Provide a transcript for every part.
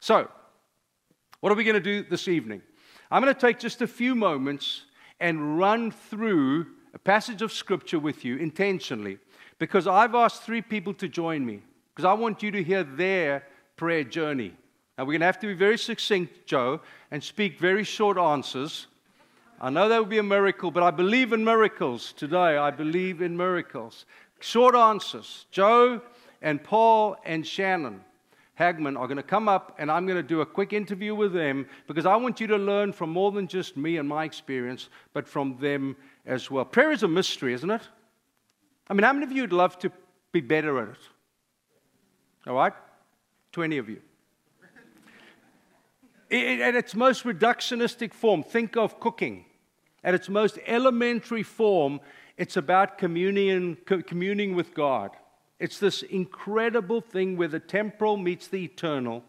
So, what are we going to do this evening? I'm going to take just a few moments and run through a passage of scripture with you intentionally because I've asked three people to join me because I want you to hear their prayer journey. Now, we're going to have to be very succinct, Joe, and speak very short answers. I know that would be a miracle, but I believe in miracles today. I believe in miracles. Short answers. Joe and Paul and Shannon Hagman are going to come up and I'm going to do a quick interview with them because I want you to learn from more than just me and my experience, but from them as well. Prayer is a mystery, isn't it? I mean, how many of you would love to be better at it? All right? 20 of you. At its most reductionistic form, think of cooking. At its most elementary form, it's about communion, communing with God. It's this incredible thing where the temporal meets the eternal,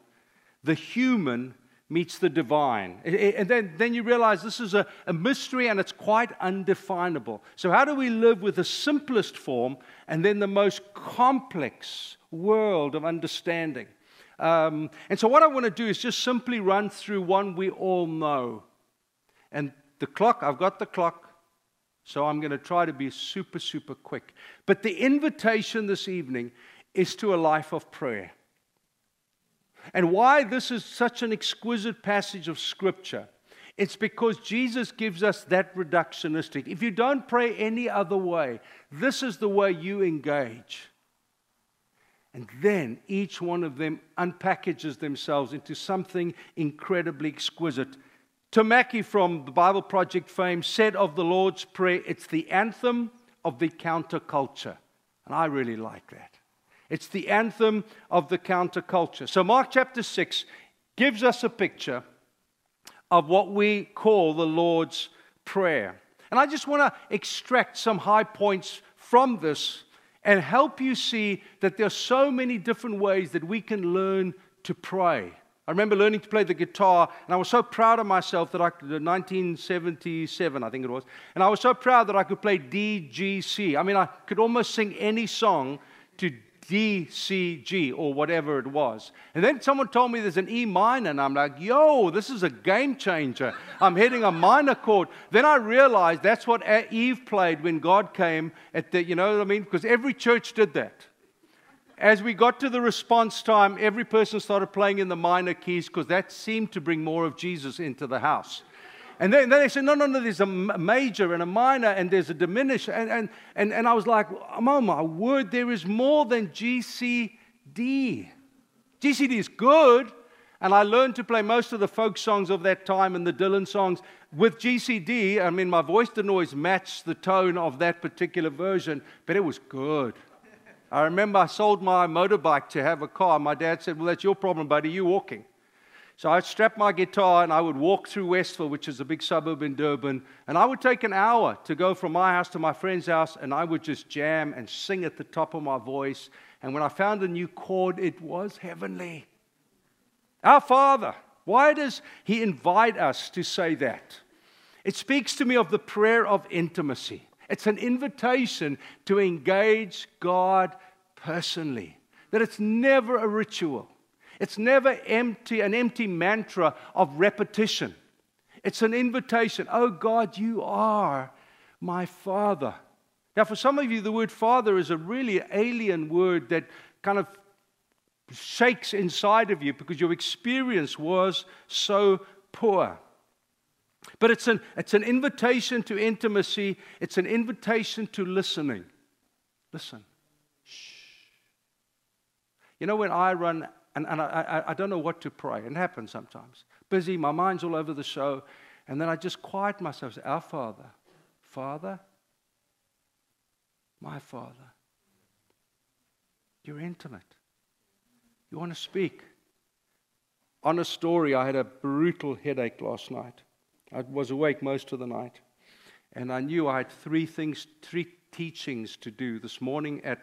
the human meets the divine. And then, then you realize this is a, a mystery and it's quite undefinable. So, how do we live with the simplest form and then the most complex world of understanding? Um, and so, what I want to do is just simply run through one we all know. And the clock, I've got the clock. So I'm going to try to be super, super quick. But the invitation this evening is to a life of prayer. And why this is such an exquisite passage of Scripture, it's because Jesus gives us that reductionistic. If you don't pray any other way, this is the way you engage. And then each one of them unpackages themselves into something incredibly exquisite Tim Mackie from the Bible Project fame said of the Lord's Prayer, it's the anthem of the counterculture. And I really like that. It's the anthem of the counterculture. So, Mark chapter 6 gives us a picture of what we call the Lord's Prayer. And I just want to extract some high points from this and help you see that there are so many different ways that we can learn to pray. I remember learning to play the guitar, and I was so proud of myself that I, 1977, uh, I think it was, and I was so proud that I could play D, G, C. I mean, I could almost sing any song to D, C, G, or whatever it was. And then someone told me there's an E minor, and I'm like, yo, this is a game changer. I'm hitting a minor chord. Then I realized that's what Eve played when God came at the, you know what I mean? Because every church did that as we got to the response time, every person started playing in the minor keys because that seemed to bring more of Jesus into the house. And then, then they said, no, no, no, there's a major and a minor and there's a diminished. And, and, and, and I was like, oh my word, there is more than GCD. GCD is good. And I learned to play most of the folk songs of that time and the Dylan songs with GCD. I mean, my voice didn't always match the tone of that particular version, but it was good. I remember I sold my motorbike to have a car. My dad said, Well, that's your problem, buddy. You're walking. So I'd strap my guitar and I would walk through Westville, which is a big suburb in Durban. And I would take an hour to go from my house to my friend's house and I would just jam and sing at the top of my voice. And when I found a new chord, it was heavenly. Our Father. Why does He invite us to say that? It speaks to me of the prayer of intimacy. It's an invitation to engage God personally. That it's never a ritual. It's never empty, an empty mantra of repetition. It's an invitation. Oh God, you are my Father. Now, for some of you, the word Father is a really alien word that kind of shakes inside of you because your experience was so poor. But it's an, it's an invitation to intimacy, it's an invitation to listening. Listen. Shh. You know, when I run, and, and I, I, I don't know what to pray, it happens sometimes. Busy, my mind's all over the show, and then I just quiet myself. Say, Our Father, Father, my Father. You're intimate. You want to speak. On a story, I had a brutal headache last night. I was awake most of the night. And I knew I had three things, three teachings to do this morning at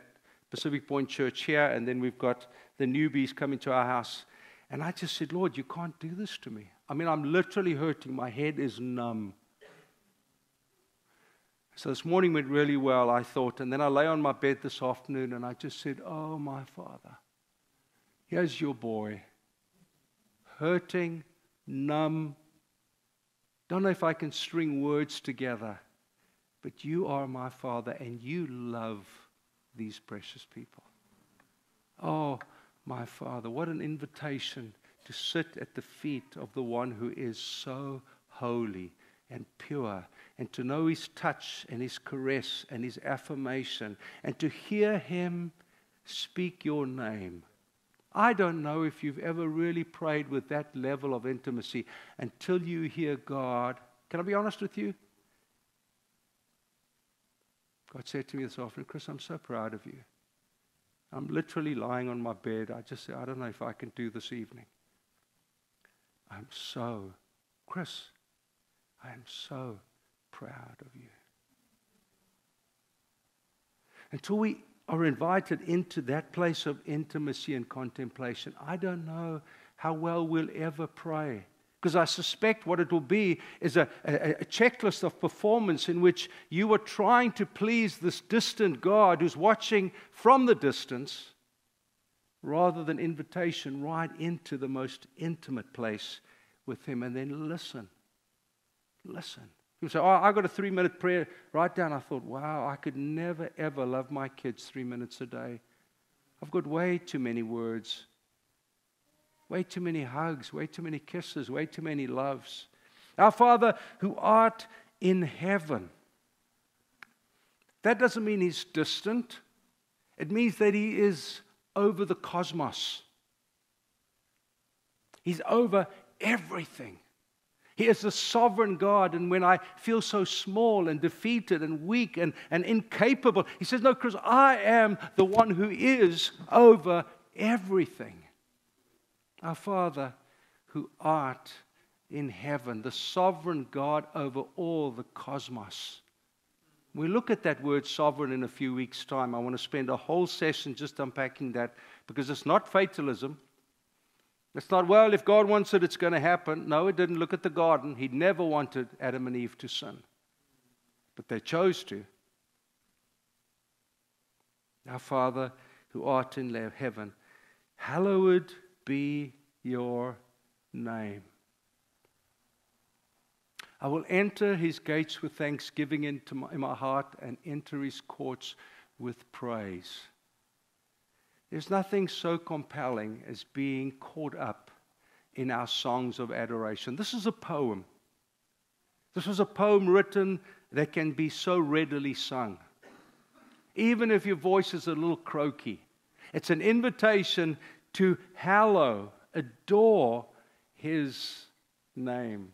Pacific Point Church here, and then we've got the newbies coming to our house. And I just said, Lord, you can't do this to me. I mean, I'm literally hurting. My head is numb. So this morning went really well, I thought. And then I lay on my bed this afternoon and I just said, Oh, my Father, here's your boy. hurting, numb. Don't know if I can string words together, but you are my Father and you love these precious people. Oh, my Father, what an invitation to sit at the feet of the one who is so holy and pure, and to know his touch and his caress and his affirmation, and to hear him speak your name. I don't know if you've ever really prayed with that level of intimacy until you hear God. Can I be honest with you? God said to me this afternoon, Chris, I'm so proud of you. I'm literally lying on my bed. I just say, I don't know if I can do this evening. I'm so, Chris, I am so proud of you. Until we are invited into that place of intimacy and contemplation, I don't know how well we'll ever pray. Because I suspect what it will be is a, a, a, checklist of performance in which you are trying to please this distant God who's watching from the distance rather than invitation right into the most intimate place with Him and then listen. Listen. People say, Oh, I got a three minute prayer. right down. I thought, wow, I could never, ever love my kids three minutes a day. I've got way too many words, way too many hugs, way too many kisses, way too many loves. Our Father who art in heaven. That doesn't mean he's distant, it means that he is over the cosmos. He's over everything. He is the sovereign God. And when I feel so small and defeated and weak and, and incapable, He says, No, Chris, I am the one who is over everything. Our Father who art in heaven, the sovereign God over all the cosmos. We look at that word sovereign in a few weeks' time. I want to spend a whole session just unpacking that because it's not fatalism. It's not, well, if God wants it, it's going to happen. No, it didn't. Look at the garden. He never wanted Adam and Eve to sin, but they chose to. Our Father who art in heaven, hallowed be your name. I will enter his gates with thanksgiving in my heart and enter his courts with praise. There's nothing so compelling as being caught up in our songs of adoration. This is a poem. This was a poem written that can be so readily sung. Even if your voice is a little croaky, it's an invitation to hallow, adore his name.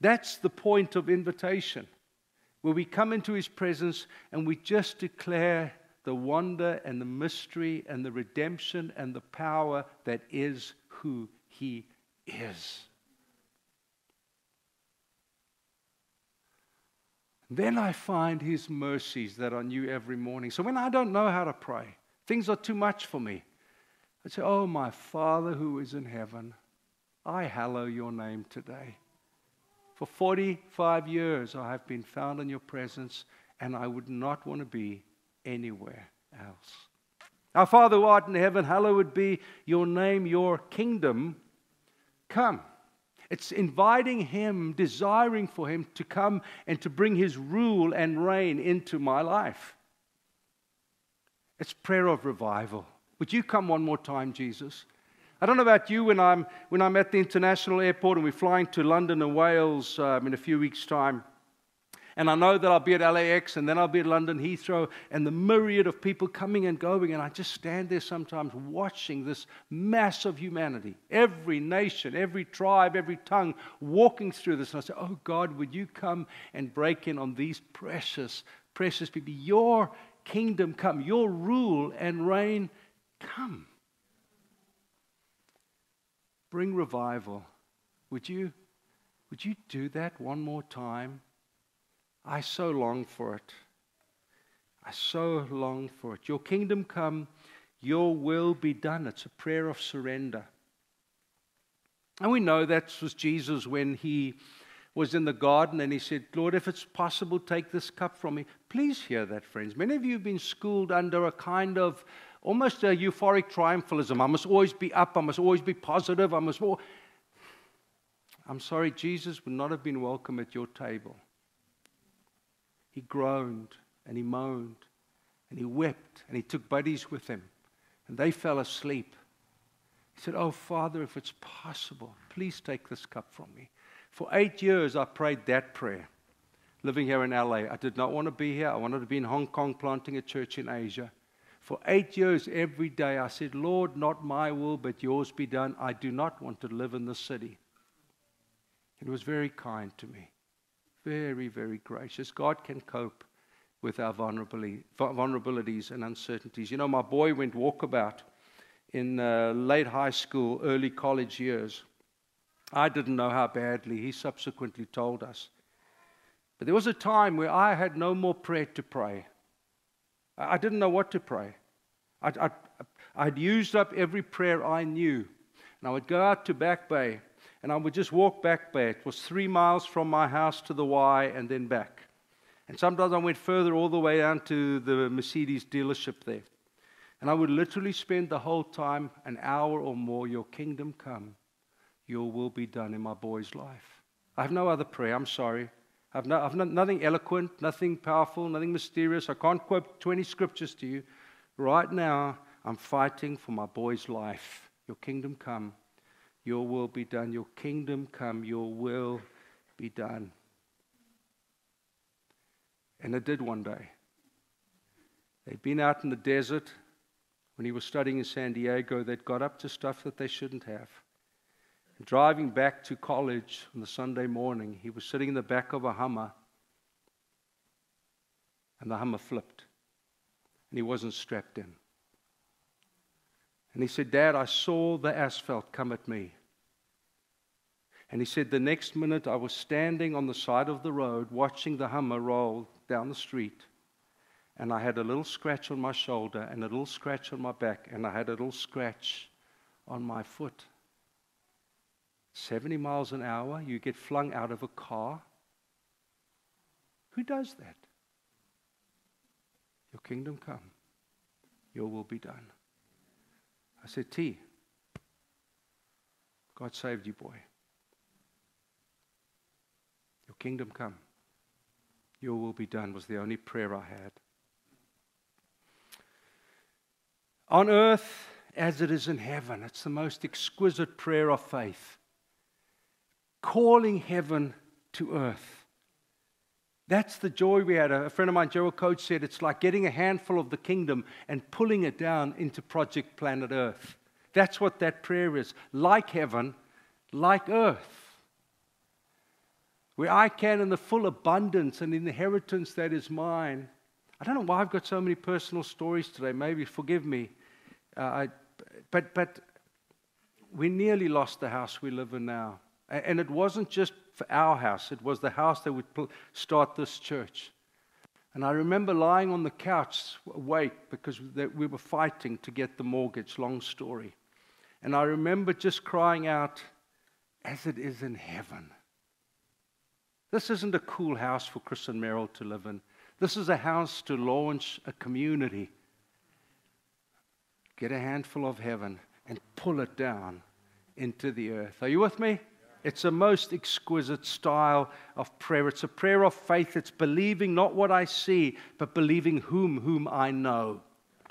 That's the point of invitation, where we come into his presence and we just declare the wonder and the mystery and the redemption and the power that is who He is. Then I find His mercies that are new every morning. So when I don't know how to pray, things are too much for me, I say, Oh, my Father who is in heaven, I hallow your name today. For 45 years I have been found in your presence, and I would not want to be anywhere else. Our Father who art in heaven, hallowed be your name, your kingdom come. It's inviting Him, desiring for Him to come and to bring His rule and reign into my life. It's prayer of revival. Would you come one more time, Jesus? I don't know about you when I'm, when I'm at the international airport and we're flying to London and Wales um, in a few weeks' time. And I know that I'll be at LAX and then I'll be at London Heathrow and the myriad of people coming and going. And I just stand there sometimes watching this mass of humanity, every nation, every tribe, every tongue walking through this. And I say, Oh God, would you come and break in on these precious, precious people? Your kingdom come, your rule and reign come. Bring revival. Would you, would you do that one more time? I so long for it. I so long for it. Your kingdom come, your will be done. It's a prayer of surrender. And we know that was Jesus when he was in the garden and he said, Lord, if it's possible, take this cup from me. Please hear that, friends. Many of you have been schooled under a kind of almost a euphoric triumphalism. I must always be up. I must always be positive. I must. I'm sorry, Jesus would not have been welcome at your table. He groaned and he moaned and he wept and he took buddies with him and they fell asleep. He said, Oh, Father, if it's possible, please take this cup from me. For eight years, I prayed that prayer living here in LA. I did not want to be here. I wanted to be in Hong Kong planting a church in Asia. For eight years, every day, I said, Lord, not my will, but yours be done. I do not want to live in the city. He was very kind to me, very, very gracious. God can cope with our vulnerabilities and uncertainties. You know, my boy went walkabout in uh, late high school, early college years. I didn't know how badly. He subsequently told us. But there was a time where I had no more prayer to pray. I didn't know what to pray. I'd, I'd, I'd, used up every prayer I knew. And I would go out to Back Bay and I would just walk Back Bay. It was three miles from my house to the Y and then back. And sometimes I went further all the way down to the Mercedes dealership there. And I would literally spend the whole time, an hour or more, Your kingdom come, Your will be done in my boy's life. I have no other prayer. I'm sorry. I've, no, I've no, nothing eloquent, nothing powerful, nothing mysterious. I can't quote 20 scriptures to you. Right now, I'm fighting for my boy's life. Your kingdom come, your will be done. Your kingdom come, your will be done. And it did one day. They'd been out in the desert when he was studying in San Diego. They'd got up to stuff that they shouldn't have. Driving back to college on the Sunday morning, he was sitting in the back of a Hummer, and the Hummer flipped, and he wasn't strapped in. And he said, Dad, I saw the asphalt come at me. And he said, The next minute I was standing on the side of the road watching the Hummer roll down the street. And I had a little scratch on my shoulder and a little scratch on my back, and I had a little scratch on my foot. 70 miles an hour, you get flung out of a car. Who does that? Your kingdom come, your will be done. I said, T, God saved you, boy. Kingdom come, your will be done was the only prayer I had. On earth as it is in heaven, it's the most exquisite prayer of faith calling heaven to earth. That's the joy we had. A friend of mine, Gerald Coates, said it's like getting a handful of the kingdom and pulling it down into Project Planet Earth. That's what that prayer is. Like heaven, like earth. Where I can, in the full abundance and inheritance that is mine. I don't know why I've got so many personal stories today. Maybe forgive me. Uh, I, but, but we nearly lost the house we live in now. And it wasn't just for our house, it was the house that would start this church. And I remember lying on the couch awake because we were fighting to get the mortgage, long story. And I remember just crying out, as it is in heaven. This isn't a cool house for Chris and Meryl to live in. This is a house to launch a community. Get a handful of heaven and pull it down into the earth. Are you with me? It's a most exquisite style of prayer. It's a prayer of faith. It's believing not what I see, but believing whom whom I know.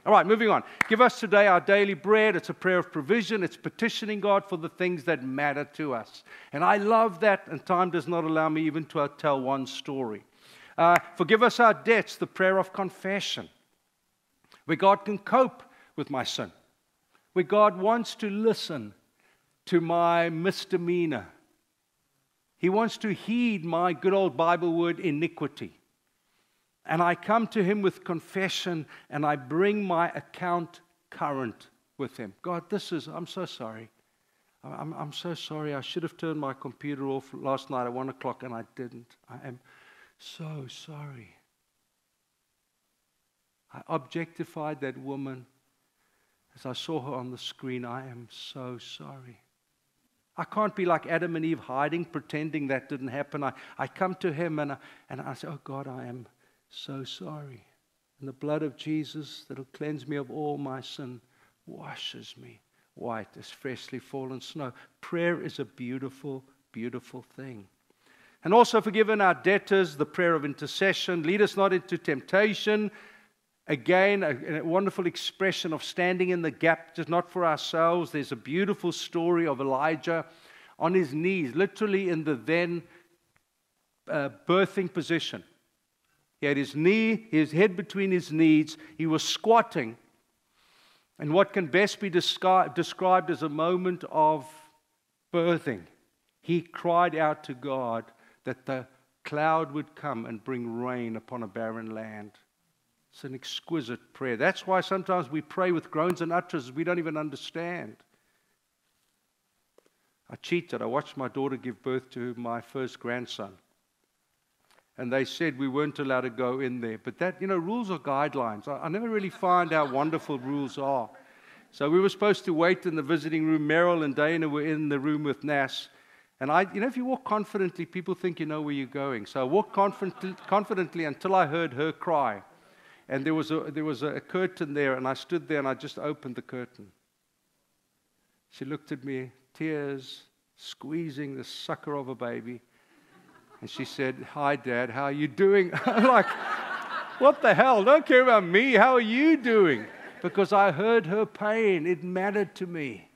All right, moving on. Give us today our daily bread. It's a prayer of provision. It's petitioning God for the things that matter to us. And I love that, and time does not allow me even to tell one story. Uh, forgive us our debts, the prayer of confession, where God can cope with my sin, where God wants to listen to my misdemeanor he wants to heed my good old Bible word, iniquity. And I come to him with confession and I bring my account current with him. God, this is, I'm so sorry. I'm, I'm so sorry. I should have turned my computer off last night at one o'clock and I didn't. I am so sorry. I objectified that woman as I saw her on the screen. I am so sorry. I can't be like Adam and Eve, hiding, pretending that didn't happen. I, I come to him and I, and I say, Oh God, I am so sorry. And the blood of Jesus that'll cleanse me of all my sin washes me white as freshly fallen snow. Prayer is a beautiful, beautiful thing. And also forgiven our debtors, the prayer of intercession. Lead us not into temptation. Again, a, a, wonderful expression of standing in the gap, just not for ourselves. There's a beautiful story of Elijah on his knees, literally in the then uh, birthing position. He had his knee, his head between his knees. He was squatting. And what can best be descri- described as a moment of birthing. He cried out to God that the cloud would come and bring rain upon a barren land. It's an exquisite prayer. That's why sometimes we pray with groans and utterances we don't even understand. I cheated. I watched my daughter give birth to my first grandson and they said we weren't allowed to go in there. But that, you know, rules are guidelines. I, I never really find how wonderful rules are. So we were supposed to wait in the visiting room. Meryl and Dana were in the room with Nas. And I, you know, if you walk confidently, people think you know where you're going. So I walked confidently, confidently until I heard her cry. And there was, a, there was a curtain there, and I stood there and I just opened the curtain. She looked at me, tears, squeezing the sucker of a baby. And she said, Hi, Dad, how are you doing? I'm like, What the hell? Don't care about me. How are you doing? Because I heard her pain. It mattered to me.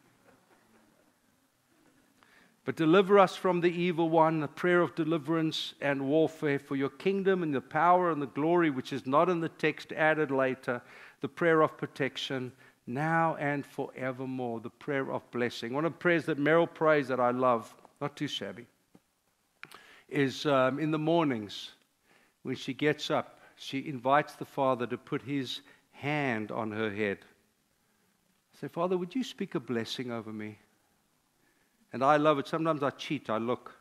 But deliver us from the evil one, the prayer of deliverance and warfare for your kingdom and the power and the glory, which is not in the text added later, the prayer of protection now and forevermore, the prayer of blessing. One of the prayers that Meryl prays that I love, not too shabby is um, in the mornings when she gets up, she invites the Father to put his hand on her head. Say, Father, would you speak a blessing over me? And I love it. Sometimes I cheat, I look.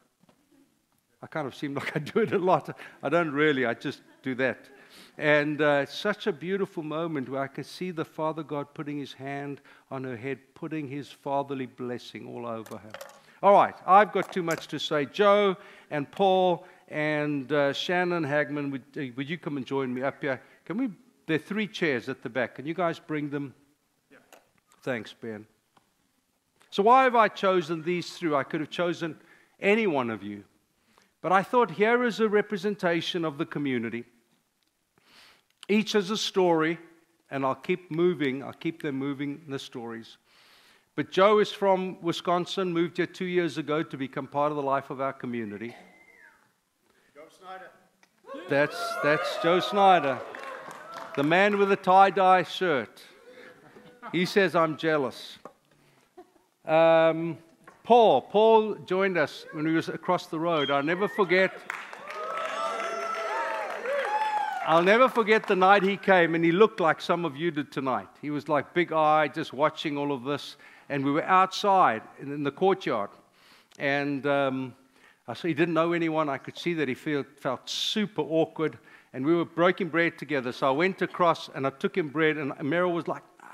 I kind of seem like I do it a lot. I don't really, I just do that. And uh, it's such a beautiful moment where I can see the Father God putting his hand on her head, putting his fatherly blessing all over her. All right, I've got too much to say. Joe and Paul and uh, Shannon Hagman, would, uh, would you come and join me up here? Can we? There are three chairs at the back. Can you guys bring them? Yeah. Thanks, Ben. So, why have I chosen these three? I could have chosen any one of you. But I thought here is a representation of the community. Each has a story, and I'll keep moving, I'll keep them moving the stories. But Joe is from Wisconsin, moved here two years ago to become part of the life of our community. Joe Snyder. That's, that's Joe Snyder, the man with the tie dye shirt. He says, I'm jealous. Um, Paul, Paul joined us when we was across the road. I'll never forget. I'll never forget the night he came and he looked like some of you did tonight. He was like big eyed, just watching all of this and we were outside in the courtyard. And um, I saw he didn't know anyone. I could see that he feel, felt super awkward. And we were breaking bread together. So I went across and I took him bread, and Meryl was like, oh.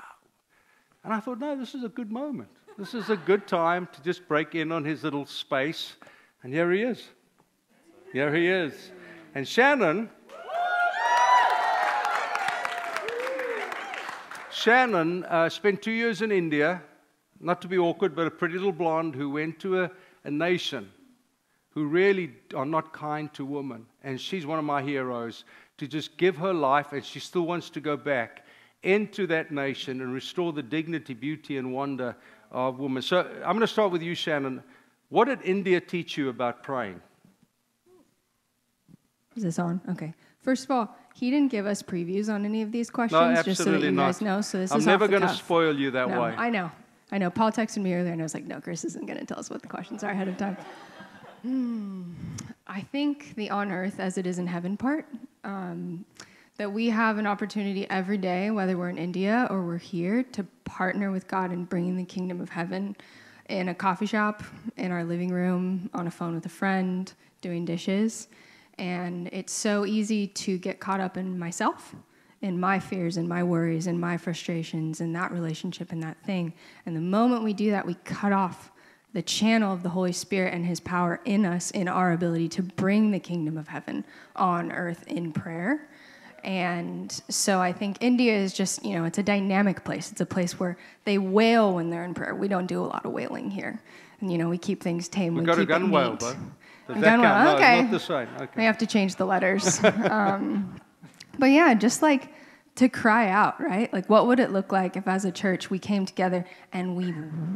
and I thought, no, this is a good moment. This is a good time to just break in on his little space. And here he is. Here he is. And Shannon, Shannon uh, spent two years in India not to be awkward, but a pretty little blonde who went to a, a nation who really are not kind to women. And she's one of my heroes to just give her life, and she still wants to go back into that nation and restore the dignity, beauty, and wonder of women. So I'm going to start with you, Shannon. What did India teach you about praying? Is this on? Okay. First of all, he didn't give us previews on any of these questions, no, just so that you not. guys know. So this I'm is never going to spoil you that no, way. I know. I know Paul texted me earlier and I was like, no, Chris isn't going to tell us what the questions are ahead of time. Hmm. I think the on earth as it is in heaven part, um, that we have an opportunity every day, whether we're in India or we're here, to partner with God in bringing the kingdom of heaven in a coffee shop, in our living room, on a phone with a friend, doing dishes. And it's so easy to get caught up in myself in my fears and my worries and my frustrations and that relationship and that thing. And the moment we do that, we cut off the channel of the Holy Spirit and His power in us, in our ability to bring the kingdom of heaven on earth in prayer. And so I think India is just, you know, it's a dynamic place. It's a place where they wail when they're in prayer. We don't do a lot of wailing here. And, you know, we keep things tame. We we got a keep gun it whale, neat. though. Does that gun count? whale, No, okay. not the same. We have to change the letters. um, but yeah, just like to cry out, right? Like, what would it look like if, as a church, we came together and we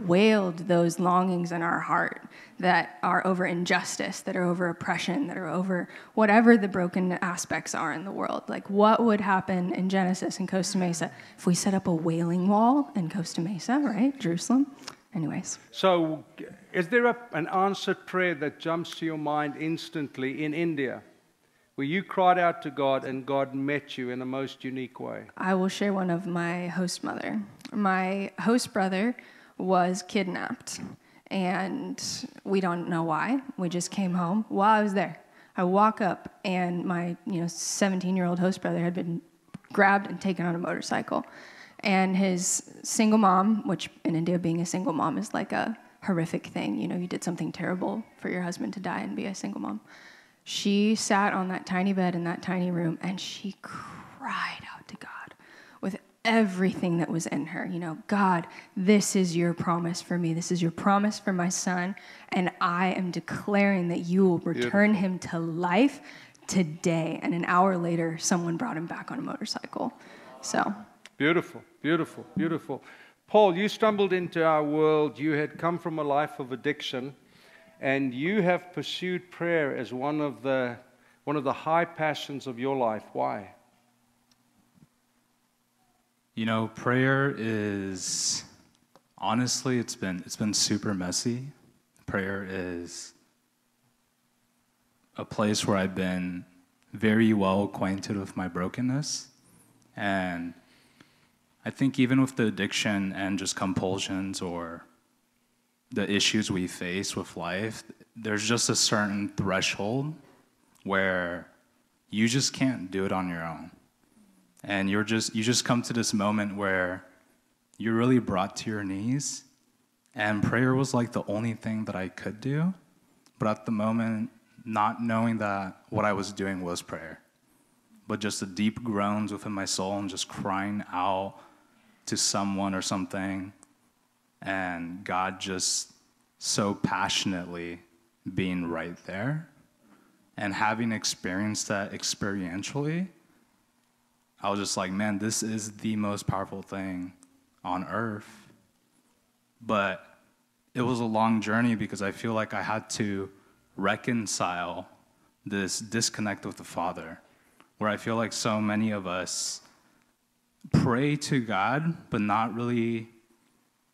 wailed those longings in our heart that are over injustice, that are over oppression, that are over whatever the broken aspects are in the world? Like, what would happen in Genesis in Costa Mesa if we set up a wailing wall in Costa Mesa, right? Jerusalem. Anyways. So, is there a, an answered prayer that jumps to your mind instantly in India where you cried out to God and God met you in a most unique way? I will share one of my host mother. My host brother was kidnapped, and we don't know why. We just came home while I was there. I walk up, and my you know 17 year old host brother had been grabbed and taken on a motorcycle, and his single mom, which in India being a single mom is like a horrific thing. You know, you did something terrible for your husband to die and be a single mom. She sat on that tiny bed in that tiny room and she cried out to God with everything that was in her. You know, God, this is your promise for me. This is your promise for my son. And I am declaring that you will return him to life today. And an hour later, someone brought him back on a motorcycle. So, Beautiful, beautiful, beautiful. Paul, you stumbled into our world. You had come from a life of addiction, and you have pursued prayer as one of the, one of the high passions of your life. Why? You know, prayer is honestly it's been it's been super messy. Prayer is a place where I've been very well acquainted with my brokenness and I think even with the addiction and just compulsions or the issues we face with life, there's just a certain threshold where you just can't do it on your own. And you're just you just come to this moment where you're really brought to your knees and prayer was like the only thing that i could do. But at the moment not knowing that what i was doing was prayer but just the deep groans within my soul and just crying out to someone or something and god just so passionately being right there and having experienced that experientially I was just like, man, this is the most powerful thing on earth. But it was a long journey because I feel like I had to reconcile this disconnect with the Father, where I feel like so many of us pray to God, but not really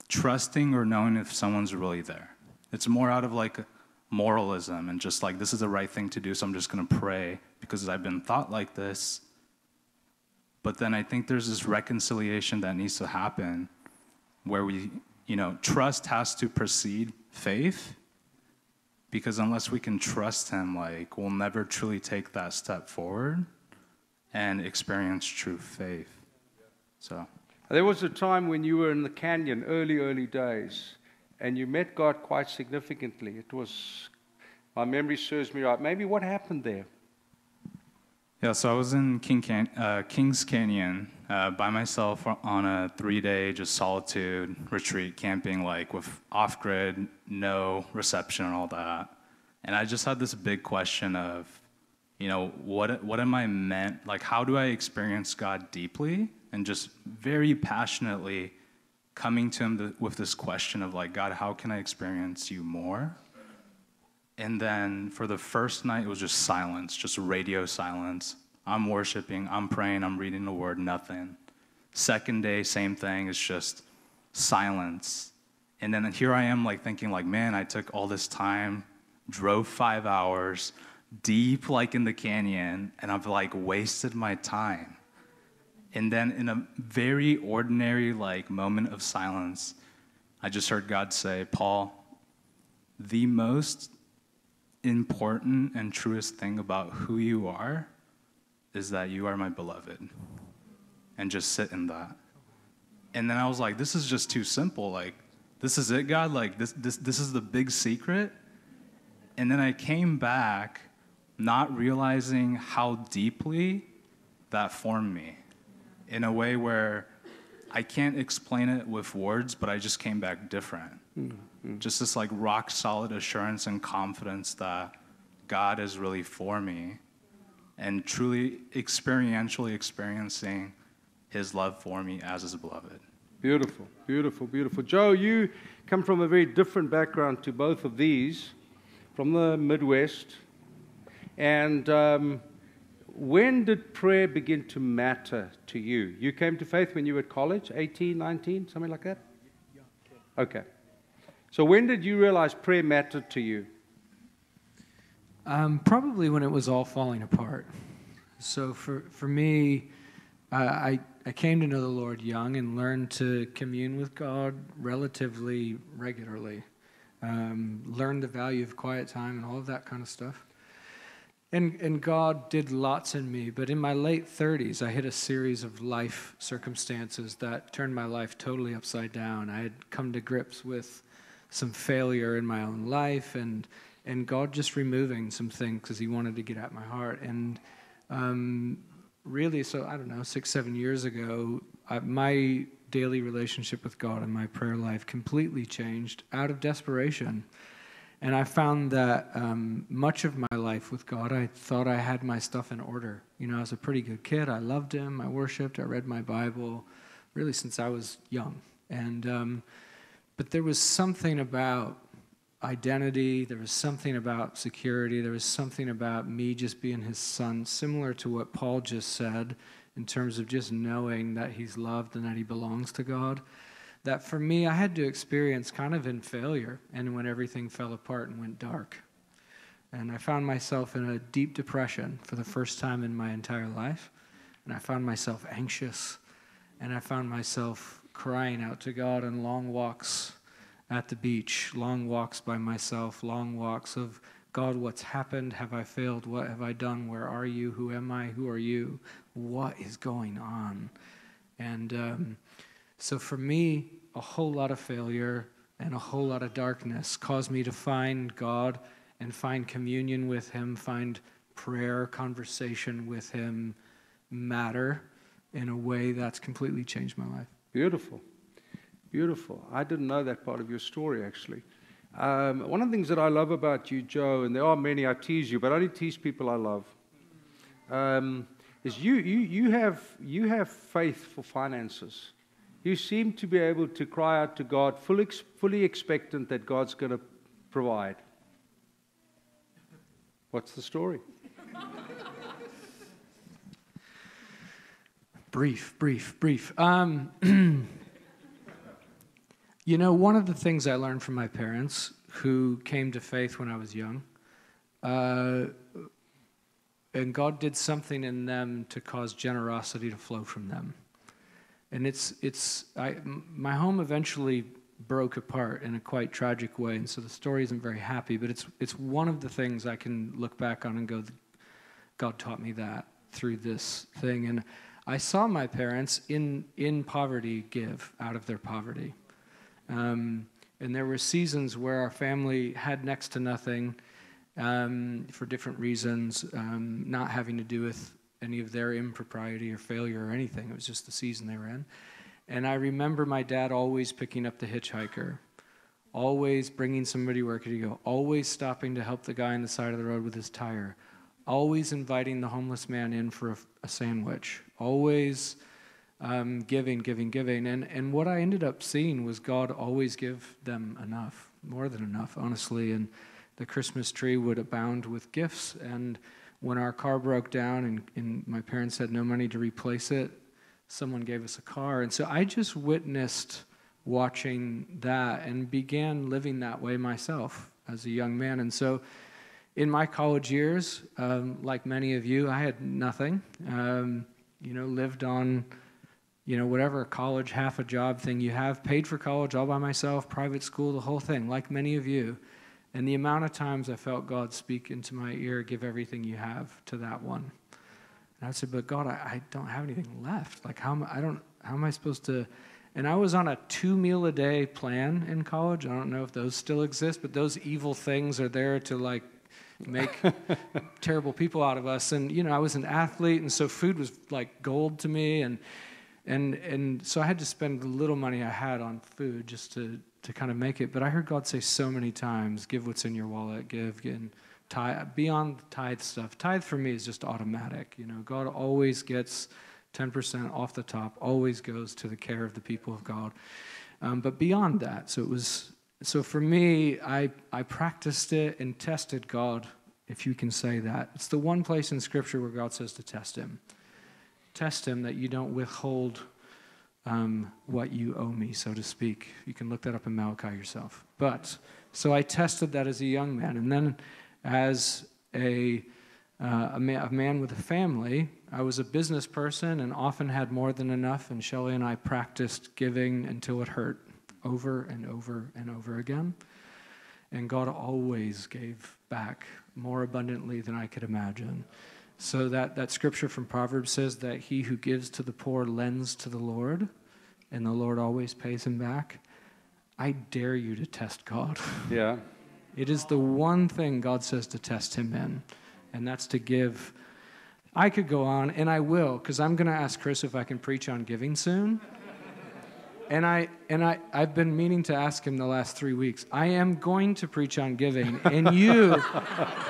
trusting or knowing if someone's really there. It's more out of like moralism and just like, this is the right thing to do, so I'm just gonna pray because I've been thought like this. But then I think there's this reconciliation that needs to happen where we, you know, trust has to precede faith because unless we can trust Him, like, we'll never truly take that step forward and experience true faith. So, There was a time when you were in the canyon, early, early days, and you met God quite significantly. It was, my memory serves me right. Maybe what happened there? yeah, so I was in King Can- uh, Kings Canyon uh, by myself on a three day just solitude retreat, camping, like with off grid, no reception, and all that. And I just had this big question of, you know, what, what am I meant? Like, how do I experience God deeply and just very passionately coming to Him th- with this question of, like, God, how can I experience you more? And then for the first night, it was just silence, just radio silence. I'm worshiping, I'm praying, I'm reading the word, nothing. Second day, same thing, it's just silence. And then here I am, like thinking, like, man, I took all this time, drove five hours, deep, like in the canyon, and I've like wasted my time. And then in a very ordinary, like moment of silence, I just heard God say, Paul, the most important and truest thing about who you are is that you are my beloved. And just sit in that. And then I was like, this is just too simple. Like, this is it, God? Like, this, this, this is the big secret? And then I came back not realizing how deeply that formed me in a way where I can't explain it with words, but I just came back different. Mm-hmm. Just this like rock solid assurance and confidence that God is really for me and truly experientially experiencing his love for me as his beloved. Beautiful, beautiful, beautiful. Joe, you come from a very different background to both of these, from the Midwest. And um, when did prayer begin to matter to you? You came to faith when you were at college, 18, 19, something like that? Okay. So when did you realize prayer mattered to you? Um, probably when it was all falling apart. So for, for me, uh, I, I came to know the Lord young and learned to commune with God relatively regularly. Um, learned the value of quiet time and all of that kind of stuff. And, and God did lots in me, but in my late 30s, I hit a series of life circumstances that turned my life totally upside down. I had come to grips with some failure in my own life and and God just removing some things because He wanted to get at my heart. And um, really, so I don't know, six, seven years ago, I, my daily relationship with God and my prayer life completely changed out of desperation. And I found that um, much of my life with God, I thought I had my stuff in order. You know, I was a pretty good kid. I loved Him. I worshiped. I read my Bible, really since I was young. And um, but there was something about identity, there was something about security, there was something about me just being his son, similar to what Paul just said in terms of just knowing that he's loved and that he belongs to God. That for me, I had to experience kind of in failure and when everything fell apart and went dark. And I found myself in a deep depression for the first time in my entire life. And I found myself anxious. And I found myself crying out to God on long walks at the beach, long walks by myself, long walks of God, what's happened? Have I failed? What have I done? Where are you? Who am I? Who are you? What is going on? And um, so for me, a whole lot of failure and a whole lot of darkness caused me to find God and find communion with Him, find prayer, conversation with Him matter in a way that's completely changed my life. Beautiful. Beautiful. I didn't know that part of your story, actually. Um, one of the things that I love about you, Joe, and there are many, I tease you, but I only tease people I love, um, is you, you, you, have, you have faith for finances. You seem to be able to cry out to God, fully, fully expectant that God's going to provide. What's the story? brief, brief, brief. Um, You know, one of the things I learned from my parents, who came to faith when I was young, uh, and God did something in them to cause generosity to flow from them. And it's, it's I, my home eventually broke apart in a quite tragic way, and so the story isn't very happy, but it's, it's one of the things I can look back on and go, God taught me that through this thing. And I saw my parents in, in poverty give out of their poverty. Um, and there were seasons where our family had next to nothing um, for different reasons, um, not having to do with any of their impropriety or failure or anything. It was just the season they were in. And I remember my dad always picking up the hitchhiker, always bringing somebody where could he go, always stopping to help the guy on the side of the road with his tire, always inviting the homeless man in for a, a sandwich, always um, giving, giving, giving. And, and what I ended up seeing was God always give them enough, more than enough, honestly. And the Christmas tree would abound with gifts. And when our car broke down and, and my parents had no money to replace it, someone gave us a car. And so I just witnessed watching that and began living that way myself as a young man. And so in my college years, um, like many of you, I had nothing. Um, you know, lived on you know, whatever college, half a job thing you have, paid for college all by myself, private school, the whole thing, like many of you. And the amount of times I felt God speak into my ear, give everything you have to that one. And I said, but God, I, I don't have anything left. Like, how am I, I don't, how am I supposed to? And I was on a two meal a day plan in college. I don't know if those still exist, but those evil things are there to like make terrible people out of us. And you know, I was an athlete, and so food was like gold to me, and and and so I had to spend the little money I had on food just to to kind of make it. But I heard God say so many times, "Give what's in your wallet. Give." And tithe, beyond tithe stuff. Tithe for me is just automatic. You know, God always gets 10% off the top, always goes to the care of the people of God. Um, but beyond that, so it was, so for me, I, I practiced it and tested God, if you can say that. It's the one place in Scripture where God says to test Him. Test Him that you don't withhold um, what you owe me, so to speak. You can look that up in Malachi yourself. But, so I tested that as a young man. And then as a, uh, a, man, a, man, with a family, I was a business person and often had more than enough, and Shelly and I practiced giving until it hurt over and over and over again. And God always gave back more abundantly than I could imagine. So that, that scripture from Proverbs says that he who gives to the poor lends to the Lord, and the Lord always pays him back. I dare you to test God. Yeah. It is the one thing God says to test him in, and that's to give. I could go on, and I will, because I'm going to ask Chris if I can preach on giving soon. And I and I I've been meaning to ask him the last three weeks. I am going to preach on giving, and you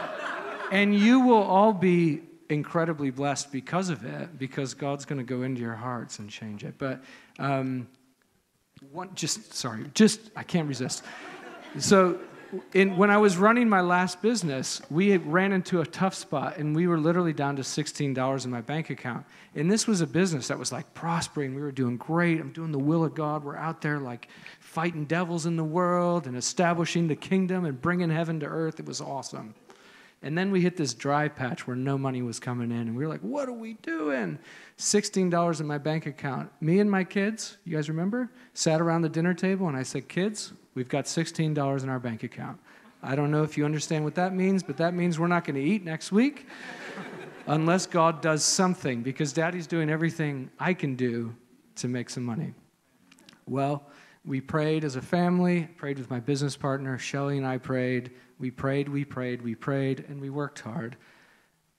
and you will all be incredibly blessed because of it, because God's going to go into your hearts and change it. But um, one, just sorry, just I can't resist. So in, when I was running my last business, we ran into a tough spot and we were literally down to $16 in my bank account. And this was a business that was like prospering. We were doing great. I'm doing the will of God. We're out there like fighting devils in the world and establishing the kingdom and bringing heaven to earth. It was awesome. And then we hit this dry patch where no money was coming in. And we were like, what are we doing? $16 in my bank account. Me and my kids, you guys remember? Sat around the dinner table and I said, kids, We've got $16 in our bank account. I don't know if you understand what that means, but that means we're not going to eat next week unless God does something because daddy's doing everything I can do to make some money. Well, we prayed as a family, prayed with my business partner, Shelly and I prayed. We prayed, we prayed, we prayed, and we worked hard.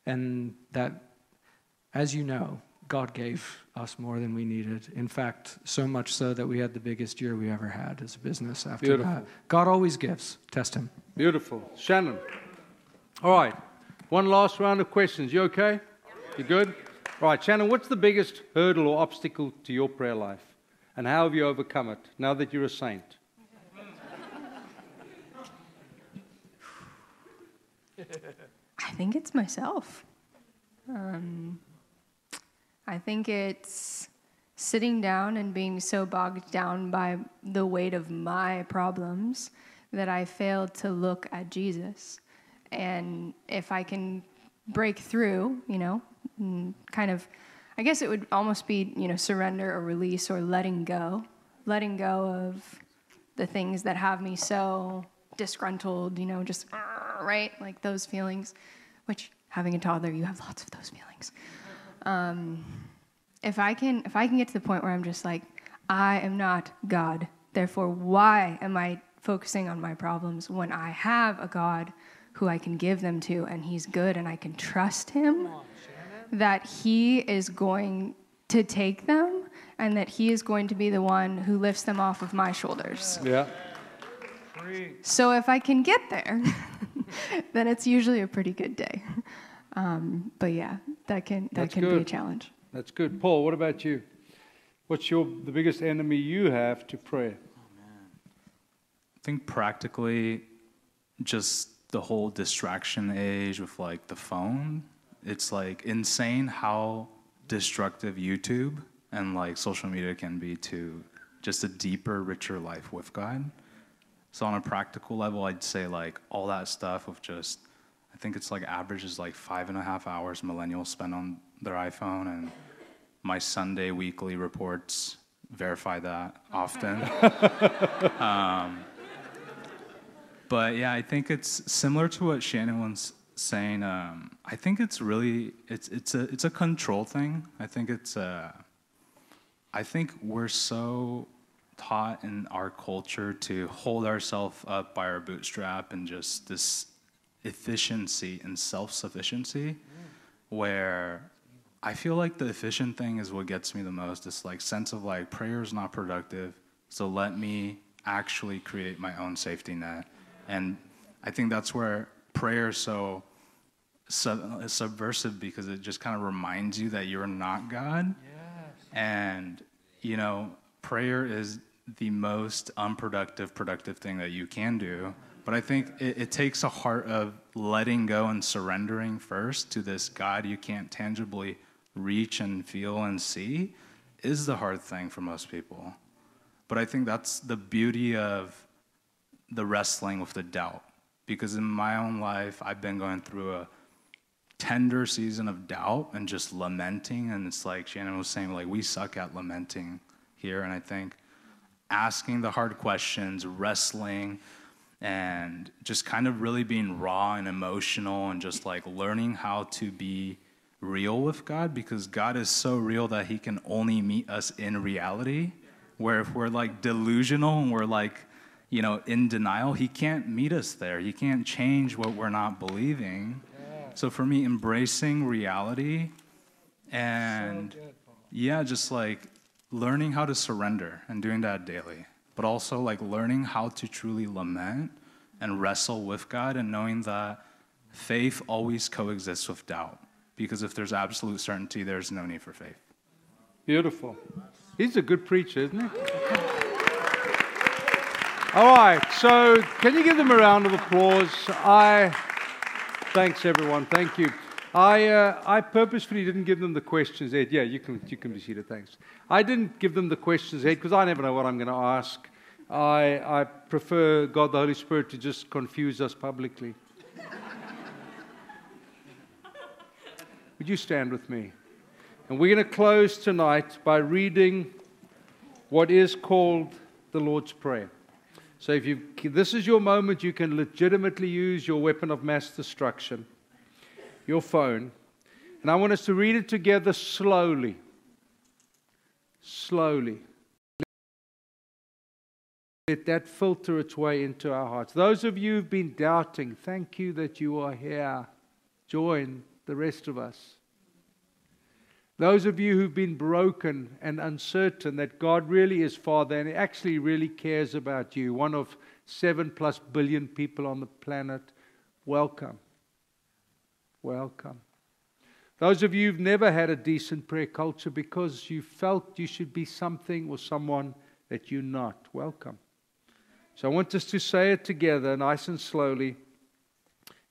And that, as you know, God gave us more than we needed. In fact, so much so that we had the biggest year we ever had as a business after Beautiful. that. God always gives. Test Him. Beautiful. Shannon. All right. One last round of questions. You okay? You good? All right, Shannon, what's the biggest hurdle or obstacle to your prayer life? And how have you overcome it now that you're a saint? I think it's myself. Um, I think it's sitting down and being so bogged down by the weight of my problems that I failed to look at Jesus. And if I can break through, you know, kind of, I guess it would almost be, you know, surrender or release or letting go, letting go of the things that have me so disgruntled, you know, just, right? Like those feelings, which having a toddler, you have lots of those feelings. Um, if I can, if I can get to the point where I'm just like, I am not God. Therefore, why am I focusing on my problems when I have a God who I can give them to, and He's good, and I can trust Him that He is going to take them, and that He is going to be the one who lifts them off of my shoulders. Yeah. So if I can get there, then it's usually a pretty good day. Um, but yeah, that can that That's can good. be a challenge. That's good. Paul, what about you? What's your the biggest enemy you have to prayer? I think practically just the whole distraction age with like the phone. It's like insane how destructive YouTube and like social media can be to just a deeper, richer life with God. So on a practical level, I'd say like all that stuff of just I think it's like average is like five and a half hours millennials spend on their iPhone and my Sunday weekly reports verify that often. um, but yeah, I think it's similar to what Shannon was saying. Um, I think it's really it's it's a it's a control thing. I think it's uh, I think we're so taught in our culture to hold ourselves up by our bootstrap and just this efficiency and self sufficiency, where I feel like the efficient thing is what gets me the most. This like sense of like prayer is not productive, so let me actually create my own safety net. And I think that's where prayer is so sub- subversive because it just kind of reminds you that you're not God. And you know, prayer is the most unproductive, productive thing that you can do. But I think it, it, takes a heart of letting go and surrendering first to this God you can't tangibly reach and feel and see is the hard thing for most people. But I think that's the beauty of the wrestling with the doubt. Because in my own life, I've been going through a tender season of doubt and just lamenting. And it's like Shannon was saying, like, we suck at lamenting here. And I think asking the hard questions, wrestling, and just kind of really being raw and emotional and just like learning how to be real with God because God is so real that He can only meet us in reality. Where if we're like delusional and we're like, you know, in denial, He can't meet us there. He can't change what we're not believing. So for me, embracing reality and so good, yeah, just like learning how to surrender and doing that daily, but also like learning how to truly lament and wrestle with God and knowing that faith always coexists with doubt. Because if there's absolute certainty, there's no need for faith. Beautiful. He's a good preacher, isn't he? All right, so can you give them a round of applause? I thanks everyone. Thank you. I, uh, I purposefully didn't give them the questions, Ed. Yeah, you can, you can be seated, thanks. I didn't give them the questions, Ed, because I never know what I'm going to ask. I, I prefer God the Holy Spirit to just confuse us publicly. Would you stand with me? And we're going to close tonight by reading what is called the Lord's Prayer. So if you this is your moment you can legitimately use your weapon of mass destruction your phone. And I want us to read it together slowly. Slowly. Let that filter its way into our hearts. Those of you who've been doubting, thank you that you are here. Join the rest of us. Those of you who've been broken and uncertain that God really is Father and actually really cares about you, one of seven plus billion people on the planet, welcome. Welcome. Those of you who've never had a decent prayer culture because you felt you should be something or someone that you're not, welcome. So I want us to say it together, nice and slowly.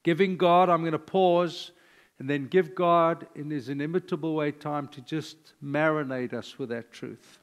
Giving God, I'm going to pause and then give God, in His inimitable way, time to just marinate us with that truth.